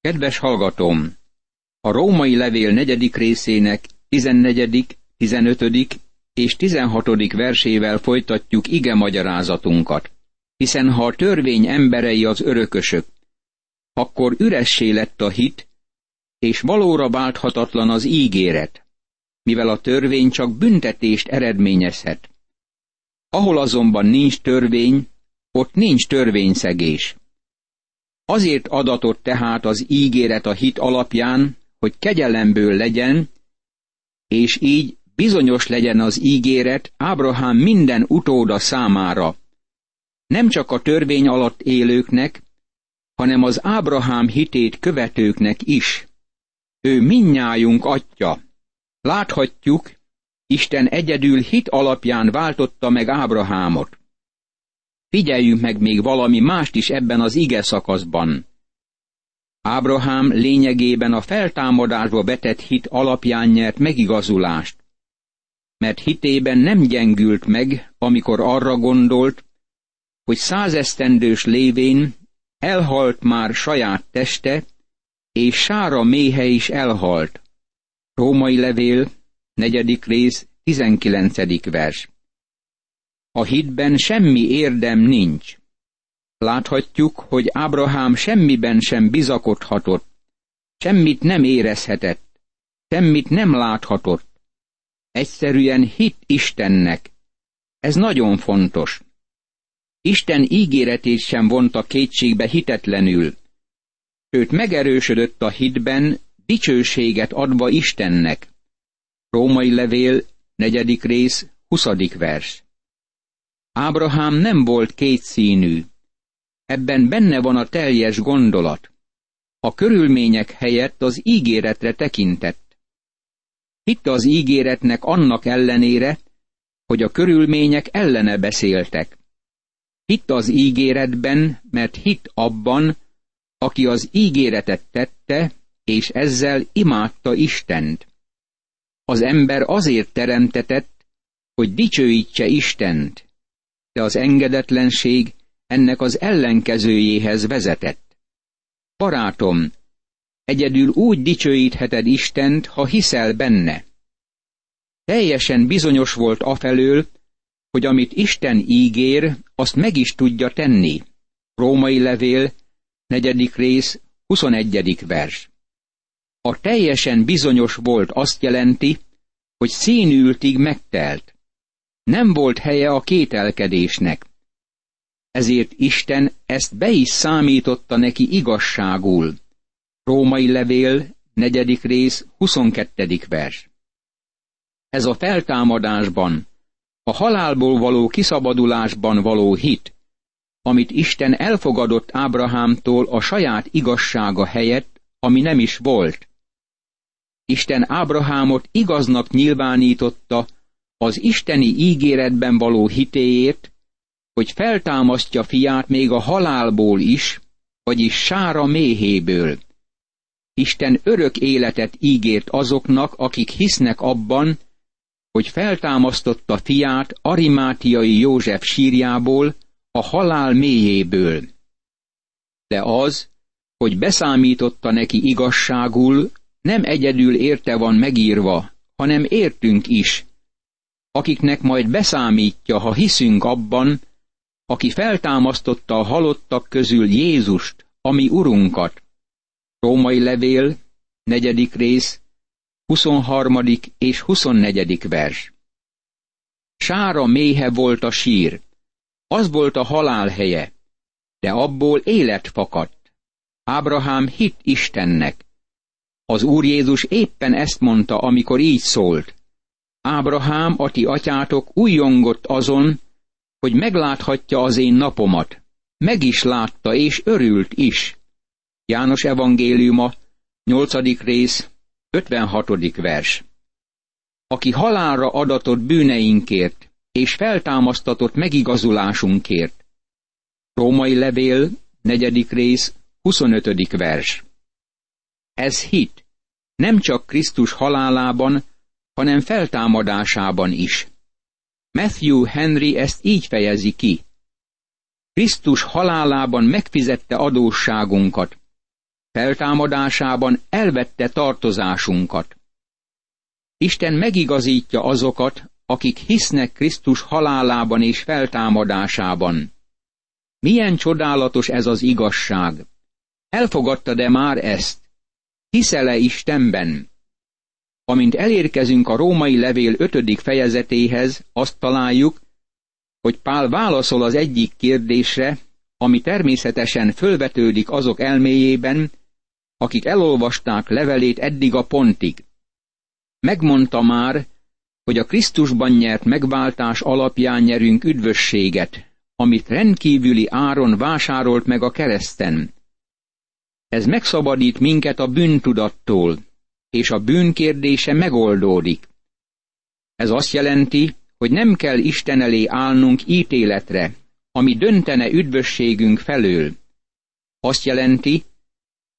Kedves hallgatóm! A római levél negyedik részének 14., 15. és 16. versével folytatjuk ige magyarázatunkat. Hiszen ha a törvény emberei az örökösök, akkor üressé lett a hit, és valóra válthatatlan az ígéret, mivel a törvény csak büntetést eredményezhet. Ahol azonban nincs törvény, ott nincs törvényszegés. Azért adatott tehát az ígéret a hit alapján, hogy kegyelemből legyen, és így bizonyos legyen az ígéret Ábrahám minden utóda számára. Nem csak a törvény alatt élőknek, hanem az Ábrahám hitét követőknek is. Ő minnyájunk atya. Láthatjuk, Isten egyedül hit alapján váltotta meg Ábrahámot. Figyeljünk meg még valami mást is ebben az ige szakaszban. Ábrahám lényegében a feltámadásba vetett hit alapján nyert megigazulást, mert hitében nem gyengült meg, amikor arra gondolt, hogy százesztendős lévén elhalt már saját teste, és sára méhe is elhalt. Római levél, negyedik rész, tizenkilencedik vers. A hitben semmi érdem nincs. Láthatjuk, hogy Ábrahám semmiben sem bizakodhatott, semmit nem érezhetett, semmit nem láthatott. Egyszerűen hit Istennek. Ez nagyon fontos. Isten ígéretét sem vonta kétségbe hitetlenül, sőt megerősödött a hitben, dicsőséget adva Istennek. Római levél, negyedik rész, huszadik vers. Ábrahám nem volt kétszínű. Ebben benne van a teljes gondolat. A körülmények helyett az ígéretre tekintett. Hitt az ígéretnek annak ellenére, hogy a körülmények ellene beszéltek. Hitt az ígéretben, mert hit abban, aki az ígéretet tette, és ezzel imádta Istent. Az ember azért teremtetett, hogy dicsőítse Istent, de az engedetlenség ennek az ellenkezőjéhez vezetett. Barátom, egyedül úgy dicsőítheted Istent, ha hiszel benne. Teljesen bizonyos volt afelől, hogy amit Isten ígér, azt meg is tudja tenni. Római levél, negyedik rész, 21. vers. A teljesen bizonyos volt azt jelenti, hogy színültig megtelt. Nem volt helye a kételkedésnek. Ezért Isten ezt be is számította neki igazságul. Római levél, negyedik rész, 22. vers. Ez a feltámadásban, a halálból való kiszabadulásban való hit, amit Isten elfogadott Ábrahámtól a saját igazsága helyett, ami nem is volt. Isten Ábrahámot igaznak nyilvánította az isteni ígéretben való hitéért, hogy feltámasztja fiát még a halálból is, vagyis sára méhéből. Isten örök életet ígért azoknak, akik hisznek abban, hogy feltámasztotta fiát Arimátiai József sírjából, a halál mélyéből. De az, hogy beszámította neki igazságul, nem egyedül érte van megírva, hanem értünk is, akiknek majd beszámítja, ha hiszünk abban, aki feltámasztotta a halottak közül Jézust, ami Urunkat. Római levél, negyedik rész, 23. és 24. vers. Sára méhe volt a sír, az volt a halál helye, de abból élet fakadt. Ábrahám hit Istennek. Az Úr Jézus éppen ezt mondta, amikor így szólt. Ábrahám, a ti atyátok újjongott azon, hogy megláthatja az én napomat. Meg is látta, és örült is. János evangéliuma, 8. rész, 56. vers. Aki halálra adatott bűneinkért, és feltámasztatott megigazulásunkért. Római levél, 4. rész, 25. vers. Ez hit, nem csak Krisztus halálában, hanem feltámadásában is. Matthew Henry ezt így fejezi ki. Krisztus halálában megfizette adósságunkat, feltámadásában elvette tartozásunkat. Isten megigazítja azokat, akik hisznek Krisztus halálában és feltámadásában. Milyen csodálatos ez az igazság! Elfogadta-e már ezt? Hiszele Istenben? Amint elérkezünk a római levél ötödik fejezetéhez, azt találjuk, hogy Pál válaszol az egyik kérdésre, ami természetesen fölvetődik azok elméjében, akik elolvasták levelét eddig a pontig. Megmondta már, hogy a Krisztusban nyert megváltás alapján nyerünk üdvösséget, amit rendkívüli áron vásárolt meg a kereszten. Ez megszabadít minket a bűntudattól, és a bűn kérdése megoldódik. Ez azt jelenti, hogy nem kell Isten elé állnunk ítéletre, ami döntene üdvösségünk felől. Azt jelenti,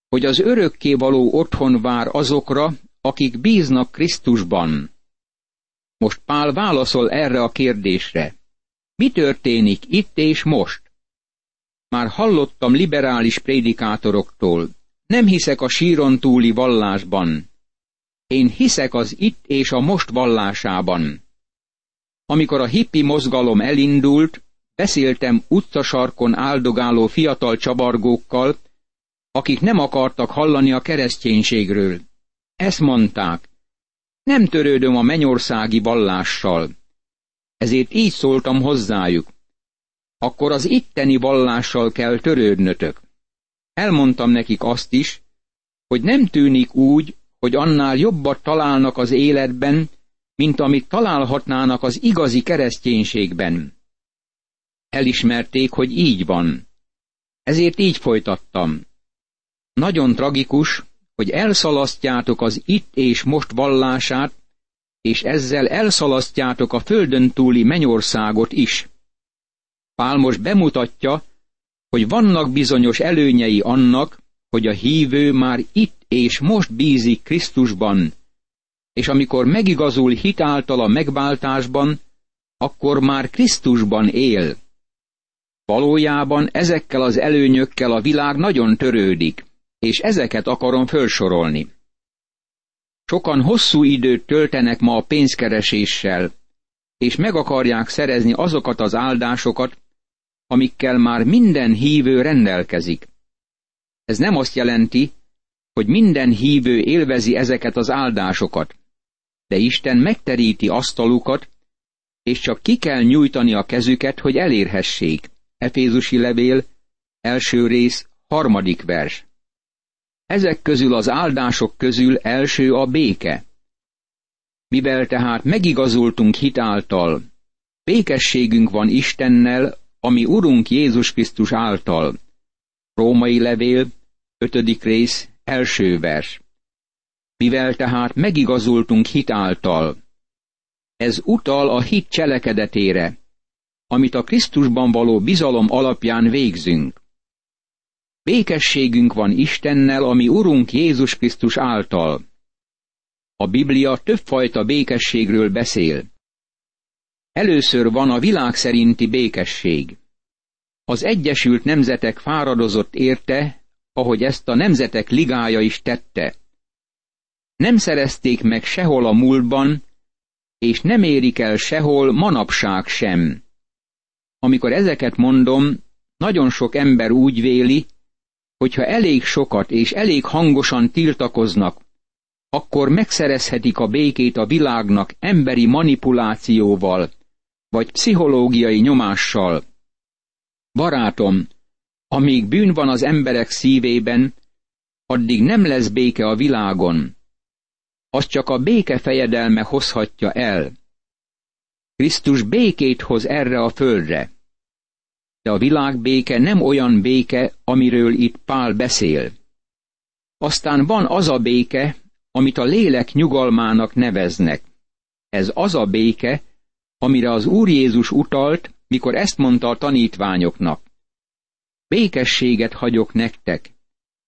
hogy az örökké való otthon vár azokra, akik bíznak Krisztusban. Most Pál válaszol erre a kérdésre. Mi történik itt és most? Már hallottam liberális prédikátoroktól. Nem hiszek a síron túli vallásban. Én hiszek az itt és a most vallásában. Amikor a hippi mozgalom elindult, beszéltem utcasarkon áldogáló fiatal csabargókkal, akik nem akartak hallani a kereszténységről. Ezt mondták, nem törődöm a mennyországi vallással. Ezért így szóltam hozzájuk. Akkor az itteni vallással kell törődnötök. Elmondtam nekik azt is, hogy nem tűnik úgy, hogy annál jobbat találnak az életben, mint amit találhatnának az igazi kereszténységben. Elismerték, hogy így van. Ezért így folytattam. Nagyon tragikus, hogy elszalasztjátok az itt és most vallását, és ezzel elszalasztjátok a földön túli mennyországot is. Pál most bemutatja, hogy vannak bizonyos előnyei annak, hogy a hívő már itt és most bízik Krisztusban, és amikor megigazul hitáltal a megváltásban, akkor már Krisztusban él. Valójában ezekkel az előnyökkel a világ nagyon törődik, és ezeket akarom felsorolni. Sokan hosszú időt töltenek ma a pénzkereséssel, és meg akarják szerezni azokat az áldásokat, amikkel már minden hívő rendelkezik. Ez nem azt jelenti, hogy minden hívő élvezi ezeket az áldásokat, de Isten megteríti asztalukat, és csak ki kell nyújtani a kezüket, hogy elérhessék. Efézusi levél, első rész, harmadik vers. Ezek közül az áldások közül első a béke. Mivel tehát megigazultunk hitáltal, békességünk van Istennel, ami Urunk Jézus Krisztus által. Római levél, ötödik rész, első vers. Mivel tehát megigazultunk hitáltal, ez utal a hit cselekedetére, amit a Krisztusban való bizalom alapján végzünk. Békességünk van Istennel, ami Urunk Jézus Krisztus által. A Biblia többfajta békességről beszél. Először van a világ szerinti békesség. Az Egyesült Nemzetek fáradozott érte, ahogy ezt a Nemzetek Ligája is tette. Nem szerezték meg sehol a múltban, és nem érik el sehol manapság sem. Amikor ezeket mondom, nagyon sok ember úgy véli, hogyha elég sokat és elég hangosan tiltakoznak, akkor megszerezhetik a békét a világnak emberi manipulációval, vagy pszichológiai nyomással. Barátom, amíg bűn van az emberek szívében, addig nem lesz béke a világon. Az csak a béke fejedelme hozhatja el. Krisztus békét hoz erre a földre de a világbéke nem olyan béke, amiről itt Pál beszél. Aztán van az a béke, amit a lélek nyugalmának neveznek. Ez az a béke, amire az Úr Jézus utalt, mikor ezt mondta a tanítványoknak. Békességet hagyok nektek,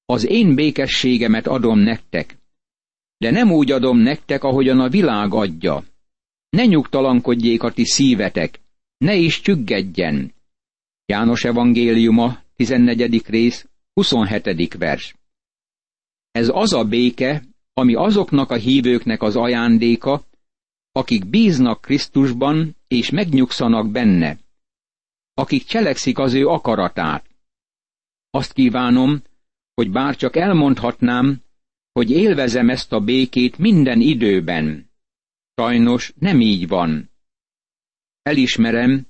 az én békességemet adom nektek, de nem úgy adom nektek, ahogyan a világ adja. Ne nyugtalankodjék a ti szívetek, ne is csüggedjen, János evangéliuma, 14. rész, 27. vers. Ez az a béke, ami azoknak a hívőknek az ajándéka, akik bíznak Krisztusban és megnyugszanak benne, akik cselekszik az ő akaratát. Azt kívánom, hogy bár csak elmondhatnám, hogy élvezem ezt a békét minden időben. Sajnos nem így van. Elismerem,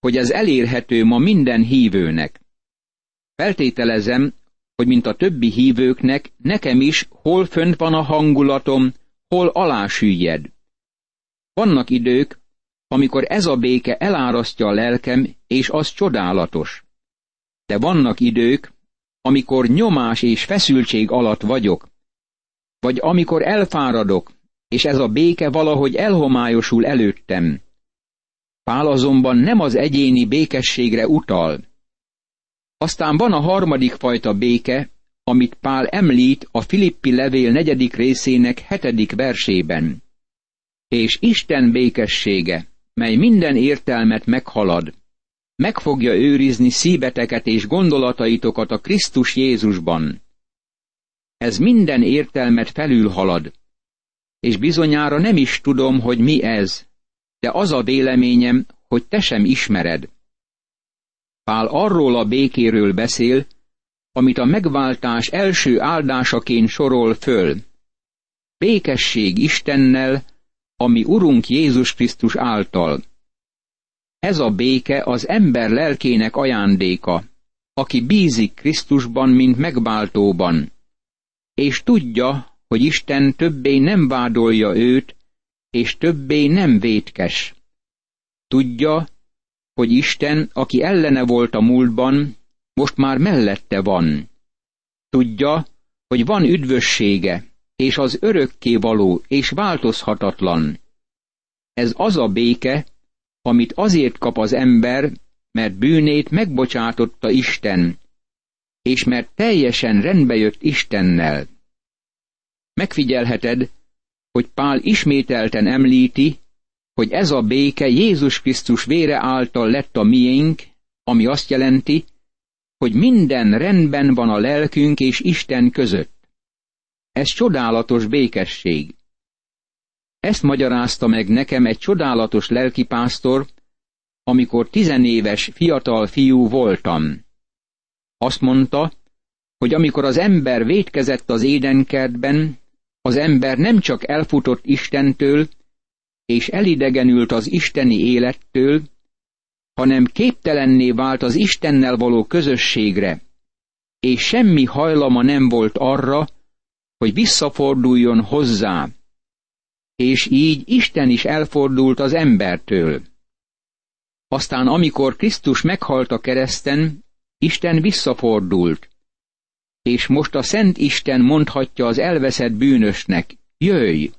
hogy ez elérhető ma minden hívőnek. Feltételezem, hogy mint a többi hívőknek, nekem is hol fönt van a hangulatom, hol alásüllyed. Vannak idők, amikor ez a béke elárasztja a lelkem, és az csodálatos. De vannak idők, amikor nyomás és feszültség alatt vagyok, vagy amikor elfáradok, és ez a béke valahogy elhomályosul előttem. Pál azonban nem az egyéni békességre utal. Aztán van a harmadik fajta béke, amit Pál említ a Filippi levél negyedik részének hetedik versében. És Isten békessége, mely minden értelmet meghalad, meg fogja őrizni szíveteket és gondolataitokat a Krisztus Jézusban. Ez minden értelmet felülhalad, és bizonyára nem is tudom, hogy mi ez, de az a véleményem, hogy te sem ismered. Pál arról a békéről beszél, amit a megváltás első áldásaként sorol föl. Békesség Istennel, ami Urunk Jézus Krisztus által. Ez a béke az ember lelkének ajándéka, aki bízik Krisztusban, mint megváltóban, és tudja, hogy Isten többé nem vádolja őt, és többé nem vétkes. Tudja, hogy Isten, aki ellene volt a múltban, most már mellette van. Tudja, hogy van üdvössége, és az örökké való és változhatatlan. Ez az a béke, amit azért kap az ember, mert bűnét megbocsátotta Isten, és mert teljesen rendbe jött Istennel. Megfigyelheted, hogy Pál ismételten említi, hogy ez a béke Jézus Krisztus vére által lett a miénk, ami azt jelenti, hogy minden rendben van a lelkünk és Isten között. Ez csodálatos békesség. Ezt magyarázta meg nekem egy csodálatos lelkipásztor, amikor tizenéves fiatal fiú voltam. Azt mondta, hogy amikor az ember vétkezett az édenkertben, az ember nem csak elfutott Istentől, és elidegenült az isteni élettől, hanem képtelenné vált az Istennel való közösségre, és semmi hajlama nem volt arra, hogy visszaforduljon hozzá, és így Isten is elfordult az embertől. Aztán amikor Krisztus meghalt a kereszten, Isten visszafordult, és most a Szent Isten mondhatja az elveszett bűnösnek, jöjj!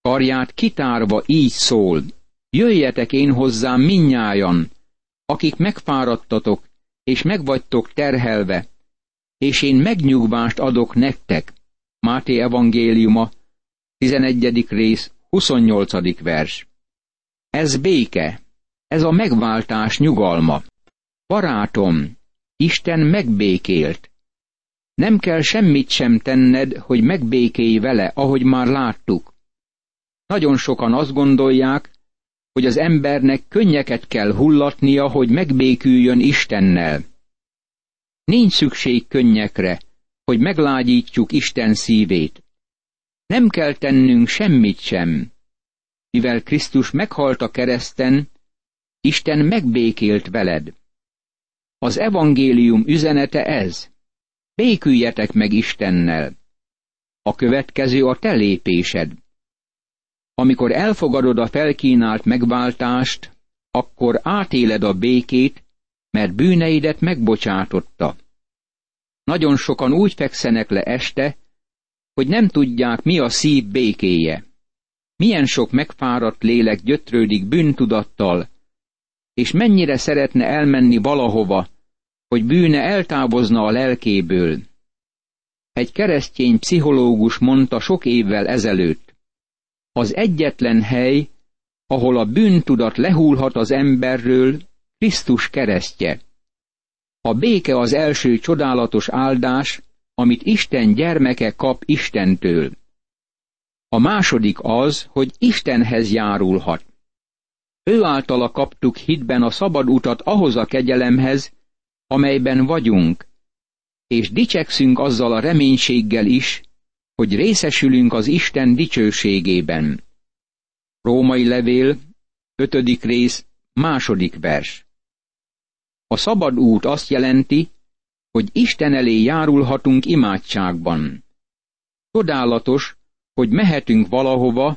Karját kitárva így szól, jöjjetek én hozzám minnyájan, akik megfáradtatok, és megvagytok terhelve, és én megnyugvást adok nektek. Máté evangéliuma, 11. rész, 28. vers. Ez béke, ez a megváltás nyugalma. Barátom, Isten megbékélt. Nem kell semmit sem tenned, hogy megbékélj vele, ahogy már láttuk. Nagyon sokan azt gondolják, hogy az embernek könnyeket kell hullatnia, hogy megbéküljön Istennel. Nincs szükség könnyekre, hogy meglágyítjuk Isten szívét. Nem kell tennünk semmit sem. Mivel Krisztus meghalt a kereszten, Isten megbékélt veled. Az evangélium üzenete ez. Béküljetek meg Istennel. A következő a te lépésed. Amikor elfogadod a felkínált megváltást, akkor átéled a békét, mert bűneidet megbocsátotta. Nagyon sokan úgy fekszenek le este, hogy nem tudják, mi a szív békéje. Milyen sok megfáradt lélek gyötrődik bűntudattal, és mennyire szeretne elmenni valahova, hogy bűne eltávozna a lelkéből. Egy keresztény pszichológus mondta sok évvel ezelőtt, az egyetlen hely, ahol a bűntudat lehúlhat az emberről, Krisztus keresztje. A béke az első csodálatos áldás, amit Isten gyermeke kap Istentől. A második az, hogy Istenhez járulhat. Ő általa kaptuk hitben a szabad utat ahhoz a kegyelemhez, amelyben vagyunk, és dicsekszünk azzal a reménységgel is, hogy részesülünk az Isten dicsőségében. Római levél, ötödik rész, második vers. A szabad út azt jelenti, hogy Isten elé járulhatunk imádságban. Csodálatos, hogy mehetünk valahova,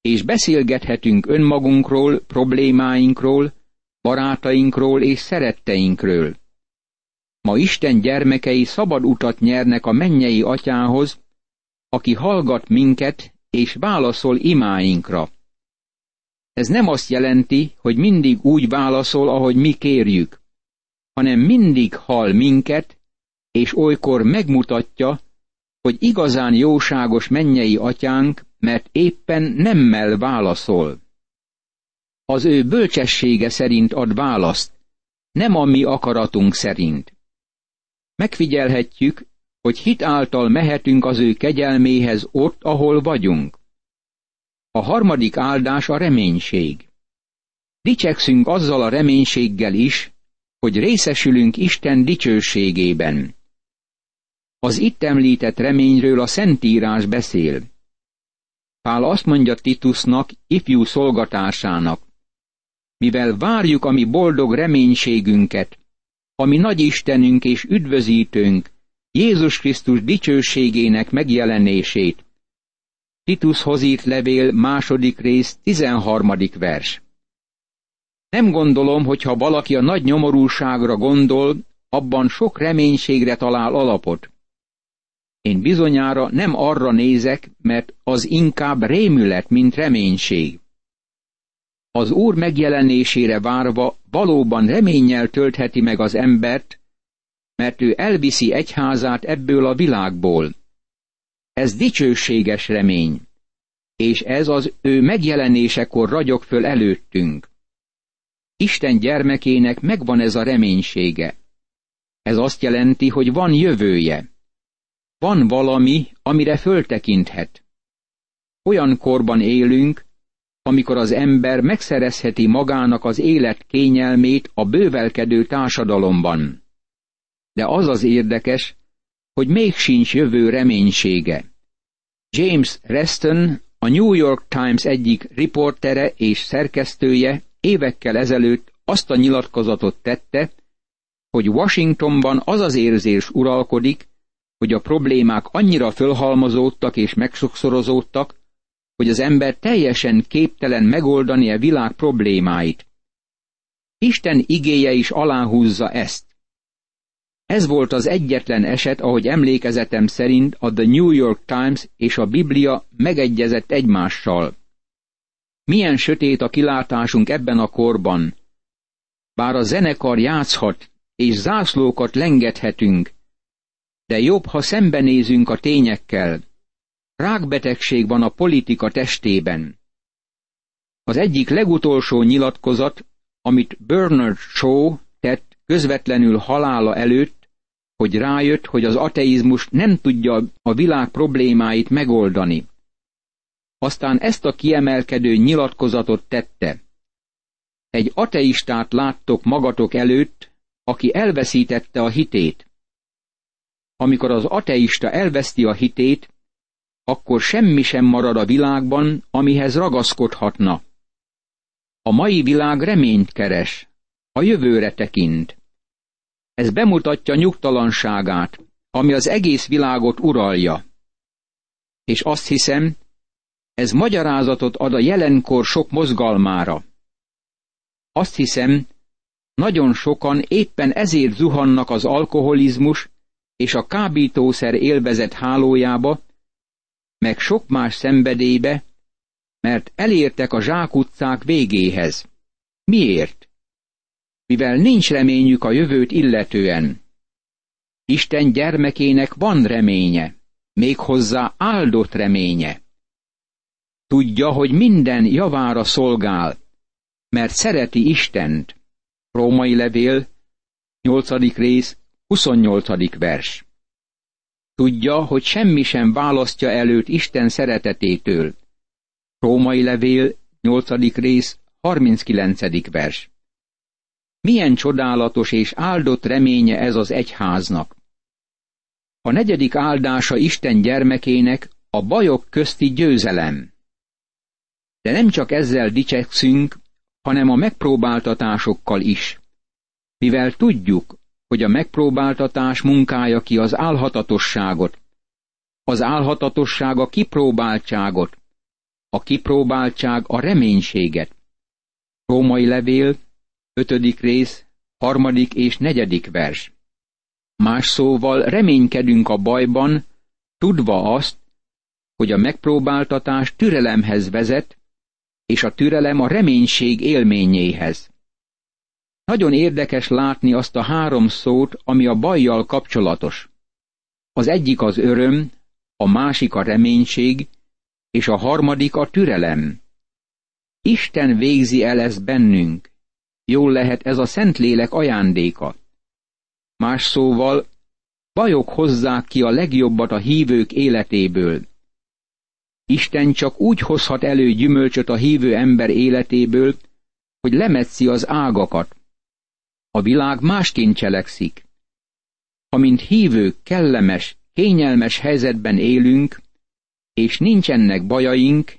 és beszélgethetünk önmagunkról, problémáinkról, barátainkról és szeretteinkről. Ma Isten gyermekei szabad utat nyernek a mennyei atyához, aki hallgat minket és válaszol imáinkra. Ez nem azt jelenti, hogy mindig úgy válaszol, ahogy mi kérjük, hanem mindig hall minket, és olykor megmutatja, hogy igazán jóságos mennyei atyánk, mert éppen nemmel válaszol. Az ő bölcsessége szerint ad választ, nem a mi akaratunk szerint. Megfigyelhetjük, hogy hit által mehetünk az ő kegyelméhez ott, ahol vagyunk. A harmadik áldás a reménység. Dicsekszünk azzal a reménységgel is, hogy részesülünk Isten dicsőségében. Az itt említett reményről a Szentírás beszél. Pál azt mondja Titusnak, ifjú szolgatásának, mivel várjuk a mi boldog reménységünket, ami nagy Istenünk és üdvözítőnk, Jézus Krisztus dicsőségének megjelenését. Titushoz írt levél második rész, tizenharmadik vers. Nem gondolom, hogy ha valaki a nagy nyomorúságra gondol, abban sok reménységre talál alapot. Én bizonyára nem arra nézek, mert az inkább rémület, mint reménység. Az Úr megjelenésére várva valóban reménnyel töltheti meg az embert, mert ő elviszi egyházát ebből a világból. Ez dicsőséges remény, és ez az ő megjelenésekor ragyog föl előttünk. Isten gyermekének megvan ez a reménysége. Ez azt jelenti, hogy van jövője. Van valami, amire föltekinthet. Olyan korban élünk, amikor az ember megszerezheti magának az élet kényelmét a bővelkedő társadalomban. De az az érdekes, hogy még sincs jövő reménysége. James Reston, a New York Times egyik riportere és szerkesztője évekkel ezelőtt azt a nyilatkozatot tette, hogy Washingtonban az az érzés uralkodik, hogy a problémák annyira fölhalmozódtak és megsokszorozódtak, hogy az ember teljesen képtelen megoldani a világ problémáit. Isten igéje is aláhúzza ezt. Ez volt az egyetlen eset, ahogy emlékezetem szerint a The New York Times és a Biblia megegyezett egymással. Milyen sötét a kilátásunk ebben a korban. Bár a zenekar játszhat, és zászlókat lengethetünk, de jobb, ha szembenézünk a tényekkel. Rákbetegség van a politika testében. Az egyik legutolsó nyilatkozat, amit Bernard Shaw tett közvetlenül halála előtt, hogy rájött, hogy az ateizmus nem tudja a világ problémáit megoldani. Aztán ezt a kiemelkedő nyilatkozatot tette. Egy ateistát láttok magatok előtt, aki elveszítette a hitét. Amikor az ateista elveszti a hitét, akkor semmi sem marad a világban, amihez ragaszkodhatna. A mai világ reményt keres, a jövőre tekint. Ez bemutatja nyugtalanságát, ami az egész világot uralja. És azt hiszem, ez magyarázatot ad a jelenkor sok mozgalmára. Azt hiszem, nagyon sokan éppen ezért zuhannak az alkoholizmus és a kábítószer élvezet hálójába, meg sok más szenvedélybe, mert elértek a zsákutcák végéhez. Miért? Mivel nincs reményük a jövőt illetően. Isten gyermekének van reménye, méghozzá áldott reménye. Tudja, hogy minden javára szolgál, mert szereti Istent. Római levél, 8. rész, 28. vers. Tudja, hogy semmi sem választja előtt Isten szeretetétől. Római levél, 8. rész, 39. vers. Milyen csodálatos és áldott reménye ez az egyháznak. A negyedik áldása Isten gyermekének a bajok közti győzelem. De nem csak ezzel dicsekszünk, hanem a megpróbáltatásokkal is. Mivel tudjuk, hogy a megpróbáltatás munkája ki az álhatatosságot, az álhatatosság a kipróbáltságot, a kipróbáltság a reménységet. Római levél, ötödik rész, harmadik és negyedik vers. Más szóval reménykedünk a bajban, tudva azt, hogy a megpróbáltatás türelemhez vezet, és a türelem a reménység élményéhez. Nagyon érdekes látni azt a három szót, ami a bajjal kapcsolatos. Az egyik az öröm, a másik a reménység, és a harmadik a türelem. Isten végzi el ezt bennünk. Jól lehet ez a Szentlélek ajándéka. Más szóval, bajok hozzák ki a legjobbat a hívők életéből. Isten csak úgy hozhat elő gyümölcsöt a hívő ember életéből, hogy lemetszi az ágakat. A világ másként cselekszik. Ha mint hívők kellemes, kényelmes helyzetben élünk, és nincsenek bajaink,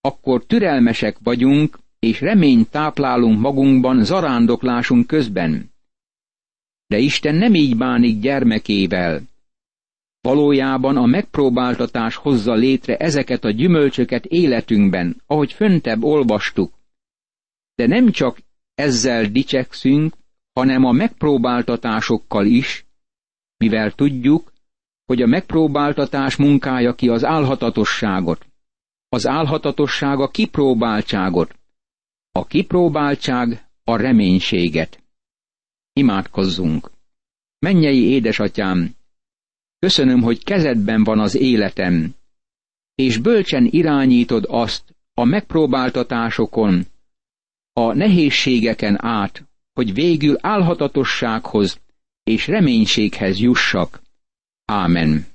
akkor türelmesek vagyunk, és reményt táplálunk magunkban zarándoklásunk közben. De Isten nem így bánik gyermekével. Valójában a megpróbáltatás hozza létre ezeket a gyümölcsöket életünkben, ahogy föntebb olvastuk. De nem csak ezzel dicsekszünk, hanem a megpróbáltatásokkal is, mivel tudjuk, hogy a megpróbáltatás munkája ki az álhatatosságot, az álhatatosság a kipróbáltságot, a kipróbáltság a reménységet. Imádkozzunk! Mennyei édesatyám, köszönöm, hogy kezedben van az életem, és bölcsen irányítod azt a megpróbáltatásokon, a nehézségeken át, hogy végül álhatatossághoz és reménységhez jussak. Ámen.